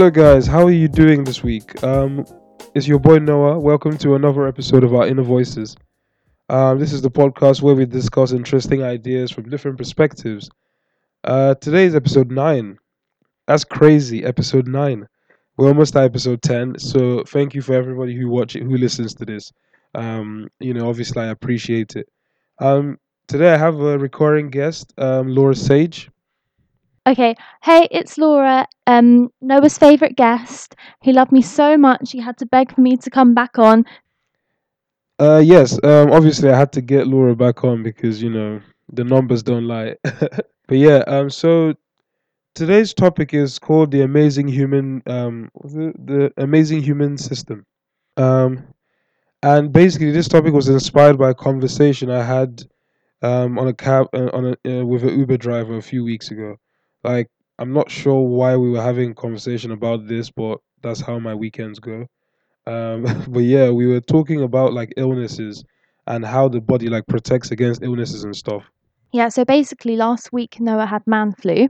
Hello, guys. How are you doing this week? Um, it's your boy Noah. Welcome to another episode of our Inner Voices. Um, this is the podcast where we discuss interesting ideas from different perspectives. Uh, today is episode nine. That's crazy. Episode nine. We're almost at episode ten. So thank you for everybody who watch it, who listens to this. Um, you know, obviously I appreciate it. Um, today I have a recurring guest, um, Laura Sage. Okay, hey, it's Laura, um, Noah's favourite guest. He loved me so much he had to beg for me to come back on. Uh, yes. Um, obviously, I had to get Laura back on because you know the numbers don't lie. but yeah. Um. So today's topic is called the amazing human. Um. it? The amazing human system. Um. And basically, this topic was inspired by a conversation I had um on a cab uh, on a uh, with an Uber driver a few weeks ago. Like, I'm not sure why we were having a conversation about this, but that's how my weekends go. Um, but yeah, we were talking about like illnesses and how the body like protects against illnesses and stuff. Yeah, so basically last week Noah had man flu.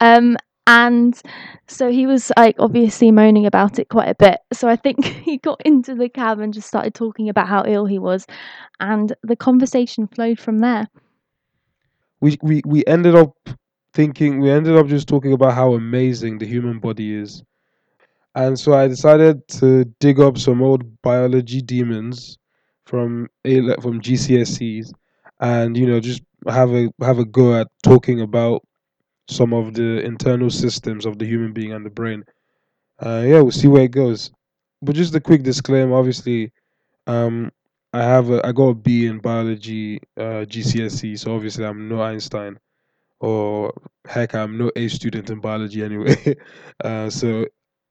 Um, and so he was like obviously moaning about it quite a bit. So I think he got into the cab and just started talking about how ill he was. And the conversation flowed from there. We we we ended up thinking we ended up just talking about how amazing the human body is. And so I decided to dig up some old biology demons from A from GCSEs and you know just have a have a go at talking about some of the internal systems of the human being and the brain. Uh, yeah, we'll see where it goes. But just a quick disclaimer, obviously, um, I have a I got a B in biology uh, GCSE, so obviously I'm no Einstein, or heck, I'm no A student in biology anyway. uh, so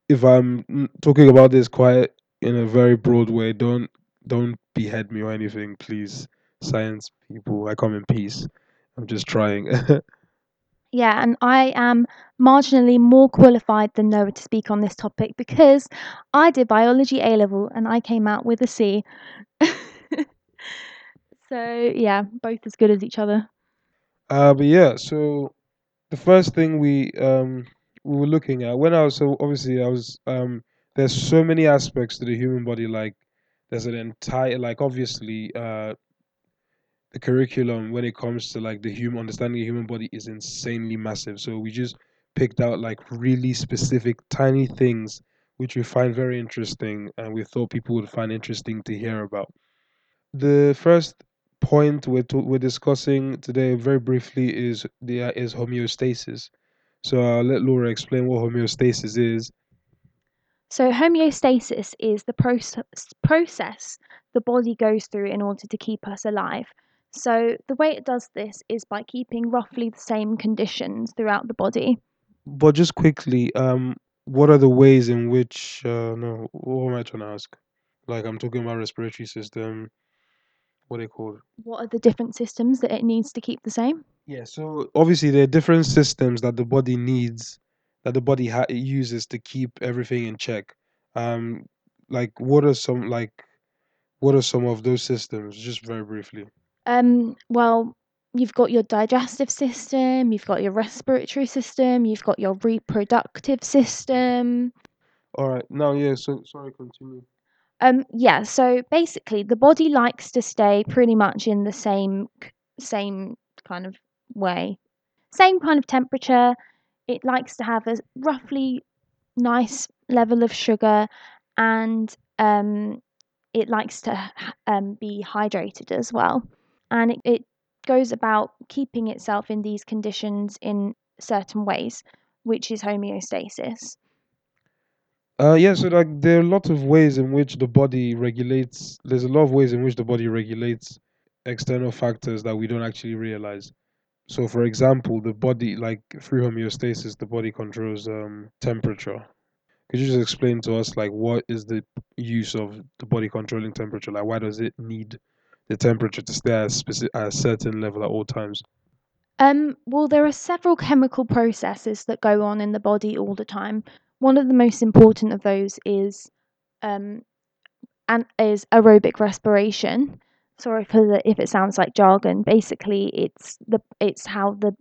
if I'm talking about this quite in a very broad way, don't don't behead me or anything, please. Science people, I come in peace. I'm just trying. Yeah, and I am marginally more qualified than Noah to speak on this topic because I did biology A level and I came out with a C. so yeah, both as good as each other. Uh, but yeah, so the first thing we um we were looking at when I was so obviously I was um there's so many aspects to the human body like there's an entire like obviously uh the curriculum when it comes to like the human understanding the human body is insanely massive. So we just picked out like really specific tiny things which we find very interesting and we thought people would find interesting to hear about. The first point we're to, we're discussing today very briefly is the uh, is homeostasis. So I'll let Laura explain what homeostasis is. So homeostasis is the process process the body goes through in order to keep us alive. So the way it does this is by keeping roughly the same conditions throughout the body. But just quickly, um, what are the ways in which uh, no, what am I trying to ask? Like I'm talking about respiratory system. What they called? What are the different systems that it needs to keep the same? Yeah. So obviously there are different systems that the body needs, that the body ha- uses to keep everything in check. Um, like what are some like what are some of those systems? Just very briefly. Um, well, you've got your digestive system, you've got your respiratory system, you've got your reproductive system. All right. Now, yeah. So sorry. Continue. Um, yeah, so basically the body likes to stay pretty much in the same same kind of way. Same kind of temperature. It likes to have a roughly nice level of sugar and um it likes to um, be hydrated as well. And it, it goes about keeping itself in these conditions in certain ways, which is homeostasis. Uh, yeah. So like there are a lot of ways in which the body regulates. There's a lot of ways in which the body regulates external factors that we don't actually realize. So, for example, the body, like through homeostasis, the body controls um temperature. Could you just explain to us like what is the use of the body controlling temperature? Like why does it need the temperature to stay at, speci- at a certain level at all times? Um, well, there are several chemical processes that go on in the body all the time. One of the most important of those is um, and is aerobic respiration. Sorry for the if it sounds like jargon. Basically, it's the it's how the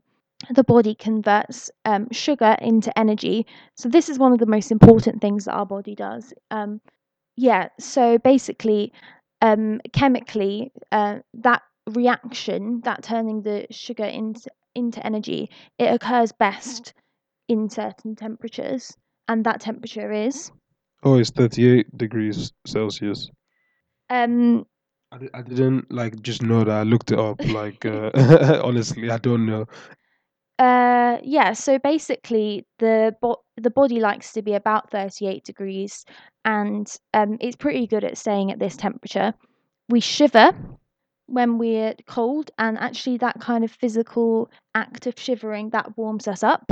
the body converts um, sugar into energy. So this is one of the most important things that our body does. Um, yeah. So basically, um, chemically, uh, that reaction, that turning the sugar into into energy, it occurs best in certain temperatures, and that temperature is Oh, it's 38 degrees Celsius. um, I, I didn't like just know that. I looked it up. Like, uh, honestly, I don't know. Uh, yeah. So basically, the bo- the body likes to be about thirty eight degrees, and um, it's pretty good at staying at this temperature. We shiver when we're cold, and actually, that kind of physical act of shivering that warms us up.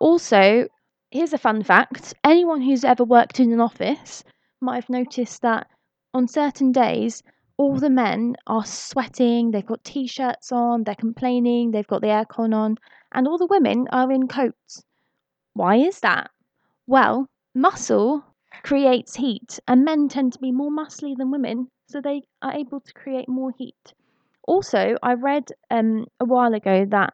Also, here's a fun fact: anyone who's ever worked in an office might have noticed that on certain days. All the men are sweating, they've got t shirts on, they're complaining, they've got the aircon on, and all the women are in coats. Why is that? Well, muscle creates heat, and men tend to be more muscly than women, so they are able to create more heat. Also, I read um, a while ago that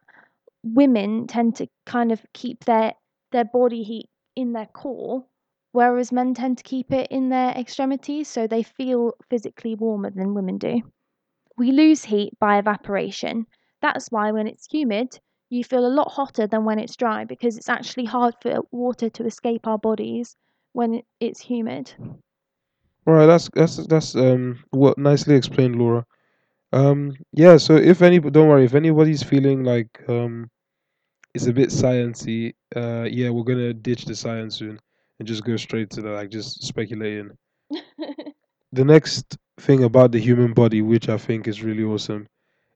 women tend to kind of keep their their body heat in their core, whereas men tend to keep it in their extremities, so they feel physically warmer than women do. We lose heat by evaporation. That's why when it's humid, you feel a lot hotter than when it's dry because it's actually hard for water to escape our bodies when it's humid. Right, that's that's that's um what nicely explained, Laura. Um, yeah. So if any, don't worry. If anybody's feeling like um it's a bit sciencey, uh, yeah, we're gonna ditch the science soon and just go straight to the like just speculating. The next thing about the human body, which I think is really awesome,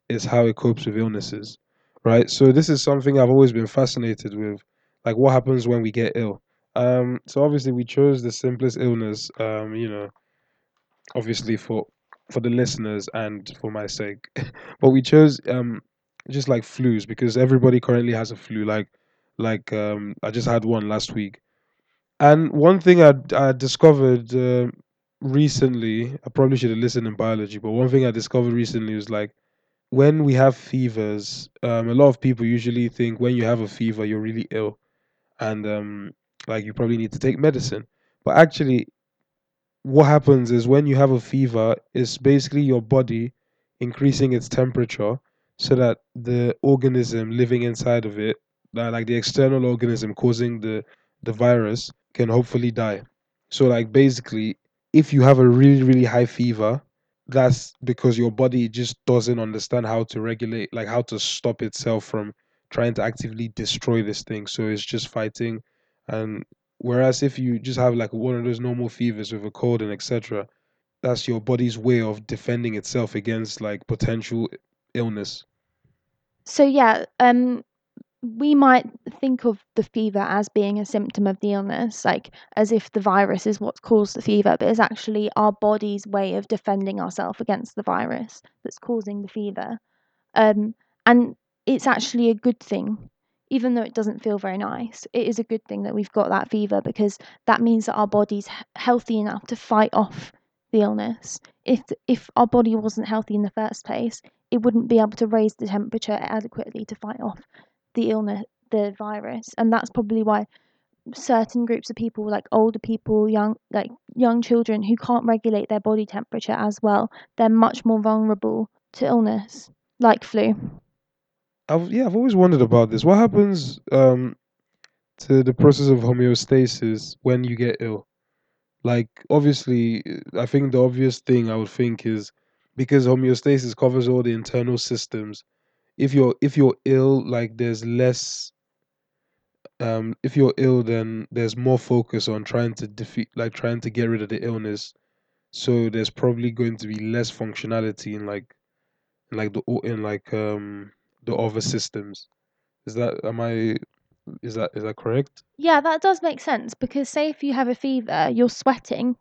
is how it copes with illnesses, right? So this is something I've always been fascinated with, like what happens when we get ill. Um, so obviously we chose the simplest illness, um, you know, obviously for for the listeners and for my sake, but we chose um just like flus because everybody currently has a flu. Like like um I just had one last week, and one thing I I discovered uh, recently, I probably should have listened in biology, but one thing I discovered recently was like when we have fevers, um, a lot of people usually think when you have a fever, you're really ill and um, like you probably need to take medicine. But actually, what happens is when you have a fever, it's basically your body increasing its temperature so that the organism living inside of it, uh, like the external organism causing the the virus, can hopefully die. So, like basically, if you have a really really high fever, that's because your body just doesn't understand how to regulate, like how to stop itself from trying to actively destroy this thing. So it's just fighting. And whereas if you just have like one of those normal fevers with a cold and etc., that's your body's way of defending itself against like potential illness. So yeah, um, we might think of the fever as being a symptom of the illness, like as if the virus is what's caused the fever, but it's actually our body's way of defending ourselves against the virus that's causing the fever. Um, and it's actually a good thing, even though it doesn't feel very nice. It is a good thing that we've got that fever because that means that our body's healthy enough to fight off the illness. If if our body wasn't healthy in the first place, it wouldn't be able to raise the temperature adequately to fight off the illness, the virus, and that's probably why certain groups of people, like older people, young like young children who can't regulate their body temperature as well, they're much more vulnerable to illness, like flu. I've yeah, I've always wondered about this. What happens um to the process of homeostasis when you get ill? Like obviously, I think the obvious thing I would think is because homeostasis covers all the internal systems. If you're if you're ill, like there's less um if you're ill then there's more focus on trying to defeat like trying to get rid of the illness. So there's probably going to be less functionality in like in like the in like um the other systems. Is that am I is that is that correct? Yeah, that does make sense because say if you have a fever, you're sweating,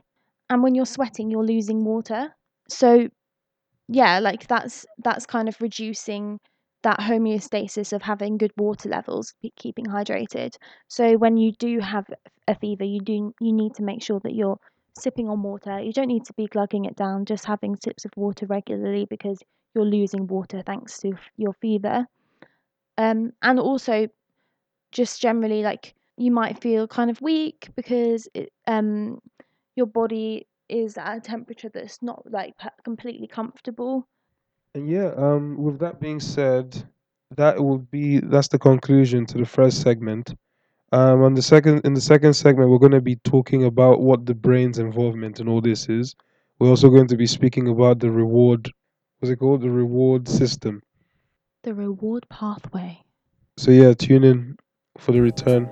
and when you're sweating, you're losing water. So yeah, like that's that's kind of reducing that homeostasis of having good water levels, keeping hydrated. So when you do have a fever, you do you need to make sure that you're sipping on water. You don't need to be glugging it down, just having sips of water regularly because you're losing water thanks to your fever. Um, and also just generally like you might feel kind of weak because it, um, your body is at a temperature that's not like completely comfortable. And yeah, um, with that being said, that will be that's the conclusion to the first segment. Um, on the second in the second segment, we're going to be talking about what the brain's involvement in all this is. We're also going to be speaking about the reward. What's it called? The reward system. The reward pathway. So yeah, tune in for the return.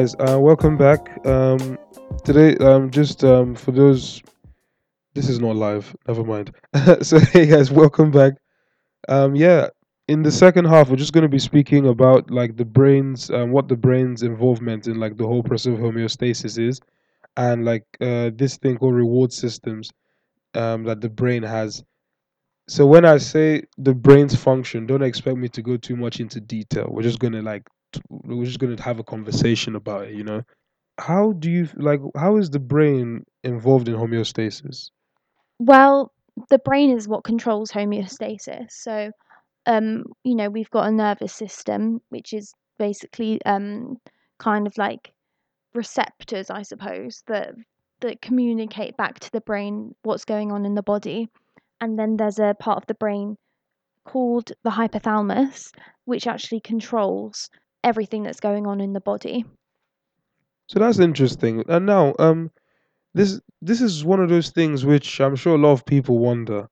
Guys, uh, welcome back. Um, today, um, just um, for those, this is not live. Never mind. so hey guys, welcome back. Um, yeah, in the second half, we're just going to be speaking about like the brain's, um, what the brain's involvement in like the whole process of homeostasis is, and like uh, this thing called reward systems um, that the brain has. So when I say the brain's function, don't expect me to go too much into detail. We're just gonna like, we're just gonna have a conversation about it. You know how do you like how is the brain involved in homeostasis Well, the brain is what controls homeostasis. So, um, you know, we've got a nervous system, which is basically um, kind of like receptors, I suppose, that that communicate back to the brain what's going on in the body. And then there's a part of the brain called the hypothalamus, which actually controls everything that's going on in the body. so that's interesting and now um this this is one of those things which i'm sure a lot of people wonder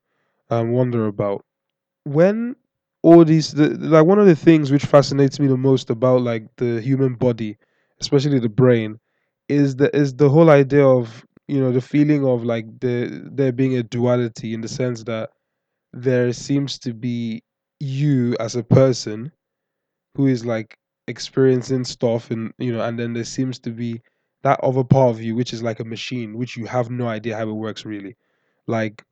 um wonder about when all these the, like one of the things which fascinates me the most about like the human body especially the brain is the is the whole idea of you know the feeling of like the there being a duality in the sense that there seems to be you as a person who is like experiencing stuff and you know and then there seems to be that other part of you which is like a machine which you have no idea how it works really. Like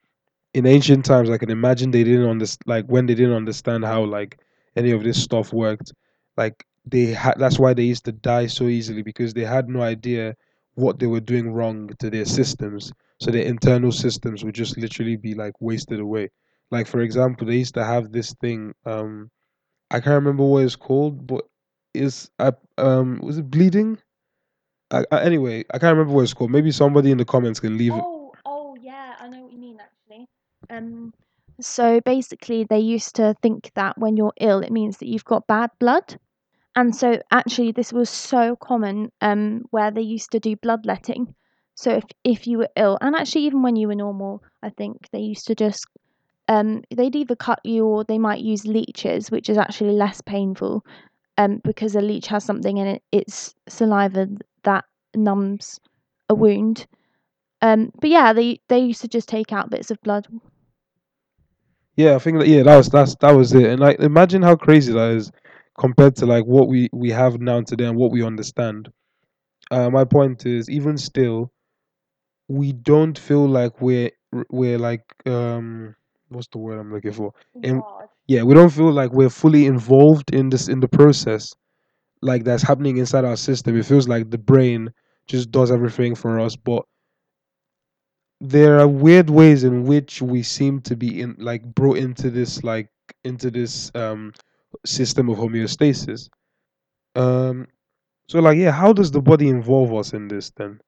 in ancient times i can imagine they didn't understand like when they didn't understand how like any of this stuff worked like they had that's why they used to die so easily because they had no idea what they were doing wrong to their systems. So their internal systems would just literally be like wasted away. Like for example they used to have this thing um I can't remember what it's called, but is I um was it bleeding? I, I, anyway, I can't remember what it's called. Maybe somebody in the comments can leave it. Oh, oh yeah, I know what you mean actually. Um, so basically, they used to think that when you're ill, it means that you've got bad blood. And so actually, this was so common um, where they used to do bloodletting. So if, if you were ill, and actually even when you were normal, I think they used to just um, they'd either cut you or they might use leeches, which is actually less painful um, because a leech has something in it, its saliva that numbs a wound. Um, but yeah, they they used to just take out bits of blood. Yeah, I think that yeah, that was that's that was it. And like imagine how crazy that is compared to like what we we have now today and what we understand. Uh, my point is even still we don't feel like we're we're like um what's the word I'm looking for? In yeah, we don't feel like we're fully involved in this in the process like that's happening inside our system. It feels like the brain just does everything for us, but there are weird ways in which we seem to be in like brought into this like into this um system of homeostasis. Um so like yeah, how does the body involve us in this then?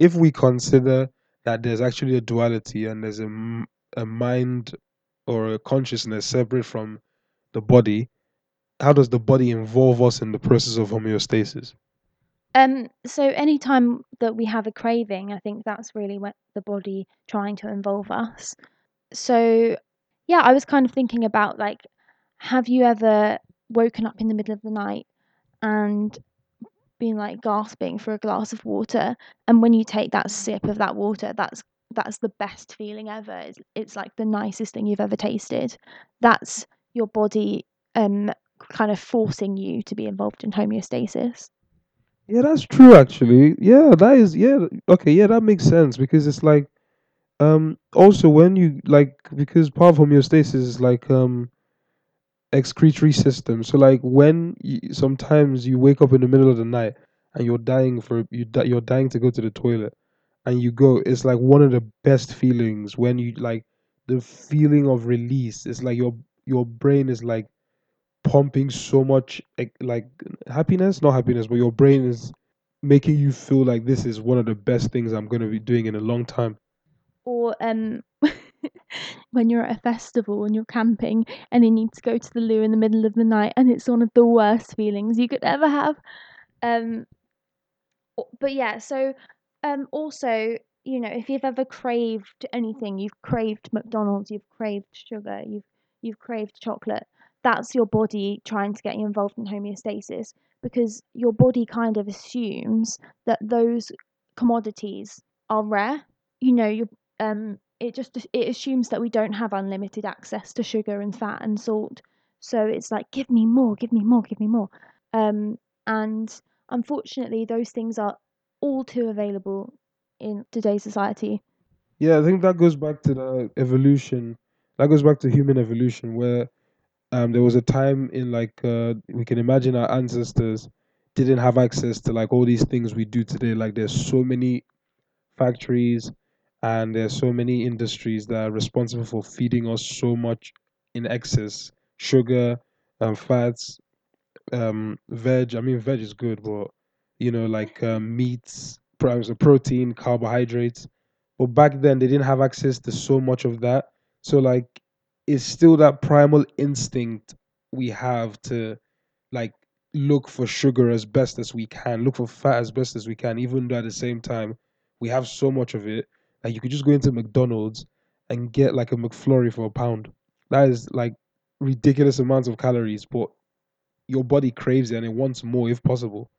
If we consider that there's actually a duality and there's a, a mind or a consciousness separate from the body, how does the body involve us in the process of homeostasis? Um, so anytime that we have a craving, I think that's really what the body trying to involve us. So yeah, I was kind of thinking about like, have you ever woken up in the middle of the night and been like gasping for a glass of water, and when you take that sip of that water, that's that's the best feeling ever. It's, it's like the nicest thing you've ever tasted. That's your body um kind of forcing you to be involved in homeostasis. Yeah, that's true actually. Yeah, that is yeah, okay, yeah, that makes sense because it's like um also when you like because part of homeostasis is like um excretory system. So like when you, sometimes you wake up in the middle of the night and you're dying for you you're dying to go to the toilet and you go, it's like one of the best feelings when you like the feeling of release. It's like your your brain is like pumping so much like, happiness, not happiness, but your brain is making you feel like this is one of the best things I'm going to be doing in a long time. Or um when you're at a festival and you're camping and you need to go to the loo in the middle of the night and it's one of the worst feelings you could ever have. Um but yeah, so um also, you know, if you've ever craved anything, you've craved McDonald's, you've craved sugar, you've you've craved chocolate, that's your body trying to get you involved in homeostasis because your body kind of assumes that those commodities are rare. You know, you um it just it assumes that we don't have unlimited access to sugar and fat and salt. So it's like give me more, give me more, give me more. Um and unfortunately those things are all too available in today's society. Yeah, I think that goes back to the evolution. That goes back to human evolution where um there was a time in like uh we can imagine our ancestors didn't have access to like all these things we do today. Like there's so many factories and there's so many industries that are responsible for feeding us so much in excess sugar um, fats um veg i mean veg is good but you know like um, meats pro- protein carbohydrates. But back then they didn't have access to so much of that. So like it's still that primal instinct we have to like look for sugar as best as we can look for fat as best as we can even though at the same time we have so much of it. That you could just go into mcdonald's and get like a mcflurry for a pound. That is like ridiculous amounts of calories but your body craves it and it wants more if possible.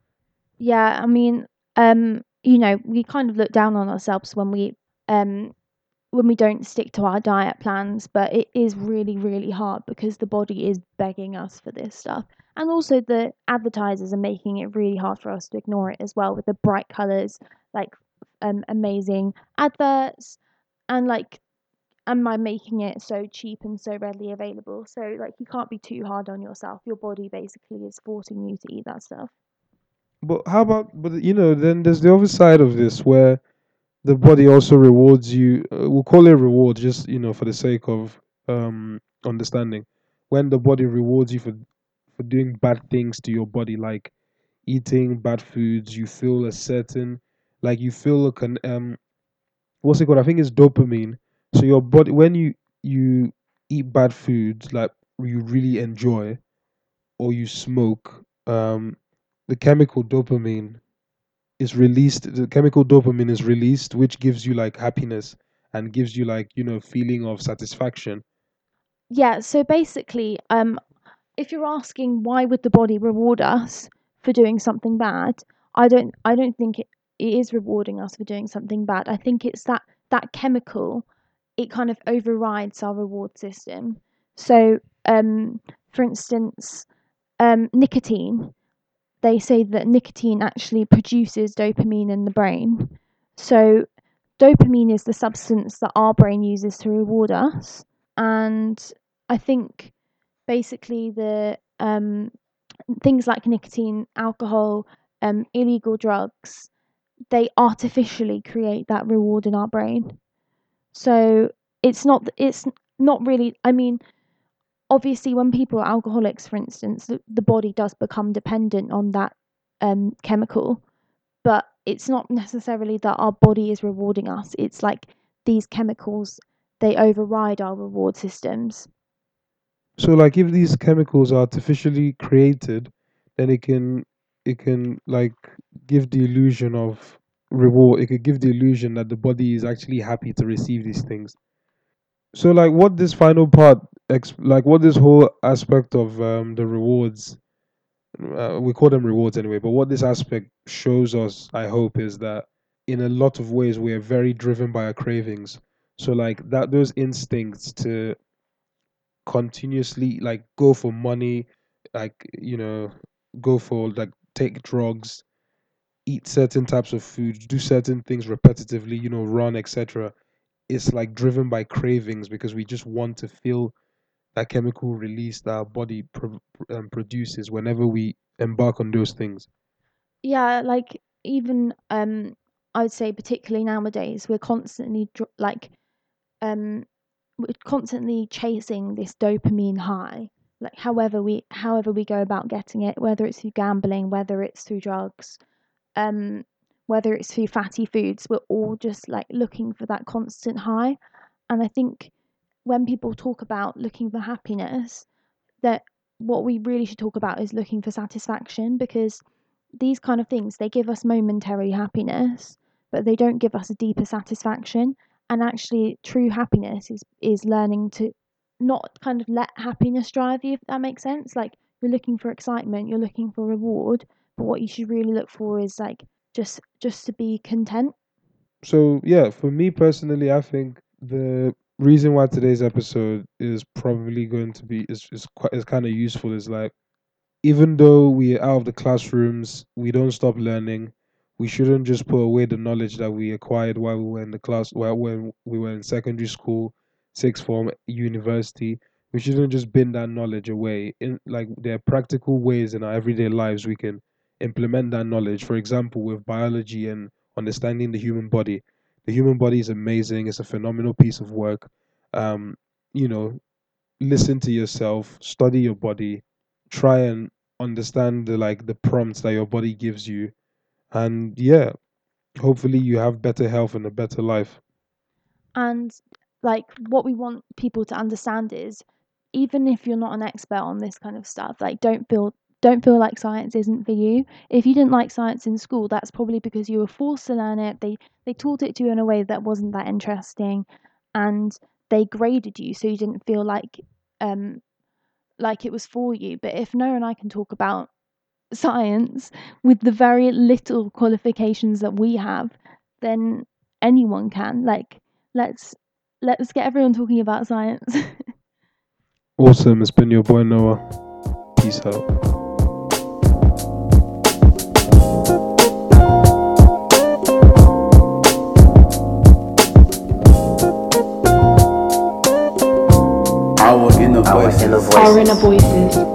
Yeah, I mean, um, you know, we kind of look down on ourselves when we um when we don't stick to our diet plans, but it is really, really hard because the body is begging us for this stuff. And also the advertisers are making it really hard for us to ignore it as well with the bright colours, like um amazing adverts and like and by making it so cheap and so readily available. So like you can't be too hard on yourself. Your body basically is forcing you to eat that stuff. But how about, but you know, then there's the other side of this where the body also rewards you. Uh, we'll call it reward, just you know, for the sake of um understanding. When the body rewards you for for doing bad things to your body, like eating bad foods, you feel a certain, like you feel a con- um, what's it called? I think it's dopamine. So your body, when you you eat bad foods, like you really enjoy, or you smoke, um, the chemical dopamine is released. The chemical dopamine is released, which gives you like happiness and gives you like you know feeling of satisfaction. Yeah, so basically, um if you're asking why would the body reward us for doing something bad, I don't I don't think it, it is rewarding us for doing something bad. I think it's that that chemical it kind of overrides our reward system. So, um, for instance, um, nicotine, they say that nicotine actually produces dopamine in the brain. So, dopamine is the substance that our brain uses to reward us. And I think basically the um, things like nicotine, alcohol, um, illegal drugs, they artificially create that reward in our brain. So it's not it's not really. I mean, obviously, when people are alcoholics, for instance, the, the body does become dependent on that um, chemical, but it's not necessarily that our body is rewarding us. It's like these chemicals they override our reward systems. So like if these chemicals are artificially created, then it can it can like give the illusion of reward. It could give the illusion that the body is actually happy to receive these things. So like what this final part, like what this whole aspect of um, the rewards, uh, we call them rewards anyway. But what this aspect shows us, I hope, is that in a lot of ways we are very driven by our cravings. So like that, those instincts to continuously like go for money, like you know, go for like take drugs, eat certain types of food, do certain things repetitively, you know, run, etc. It's like driven by cravings because we just want to feel that chemical release that our body pro- um, produces whenever we embark on those things. Yeah, like even um, I would say particularly nowadays, we're constantly dr- like um, we're constantly chasing this dopamine high. Like however we however we go about getting it, whether it's through gambling, whether it's through drugs, um, whether it's through fatty foods, we're all just like looking for that constant high. And I think when people talk about looking for happiness, that what we really should talk about is looking for satisfaction because these kind of things they give us momentary happiness, but they don't give us a deeper satisfaction. And actually, true happiness is is learning to not kind of let happiness drive you, if that makes sense. Like you're looking for excitement, you're looking for reward, but what you should really look for is like just just to be content. So yeah, for me personally, I think the reason why today's episode is probably going to be is is quite is kind of useful is like even though we're out of the classrooms, we don't stop learning. We shouldn't just put away the knowledge that we acquired while we were in the class, while when we were in secondary school, sixth form, university. We shouldn't just bin that knowledge away. In like there are practical ways in our everyday lives we can implement that knowledge. For example, with biology and understanding the human body. The human body is amazing. It's a phenomenal piece of work. Um, you know, listen to yourself, study your body, try and understand the like the prompts that your body gives you, and yeah, hopefully you have better health and a better life. And like what we want people to understand is even if you're not an expert on this kind of stuff, like don't feel don't feel like science isn't for you. If you didn't like science in school, that's probably because you were forced to learn it. They they taught it to you in a way that wasn't that interesting and they graded you so you didn't feel like um like it was for you. But if Noah and I can talk about science with the very little qualifications that we have, then anyone can. Like let's let's get everyone talking about science. Awesome. It's been your boy Noah. Peace out. Voices. inner voices.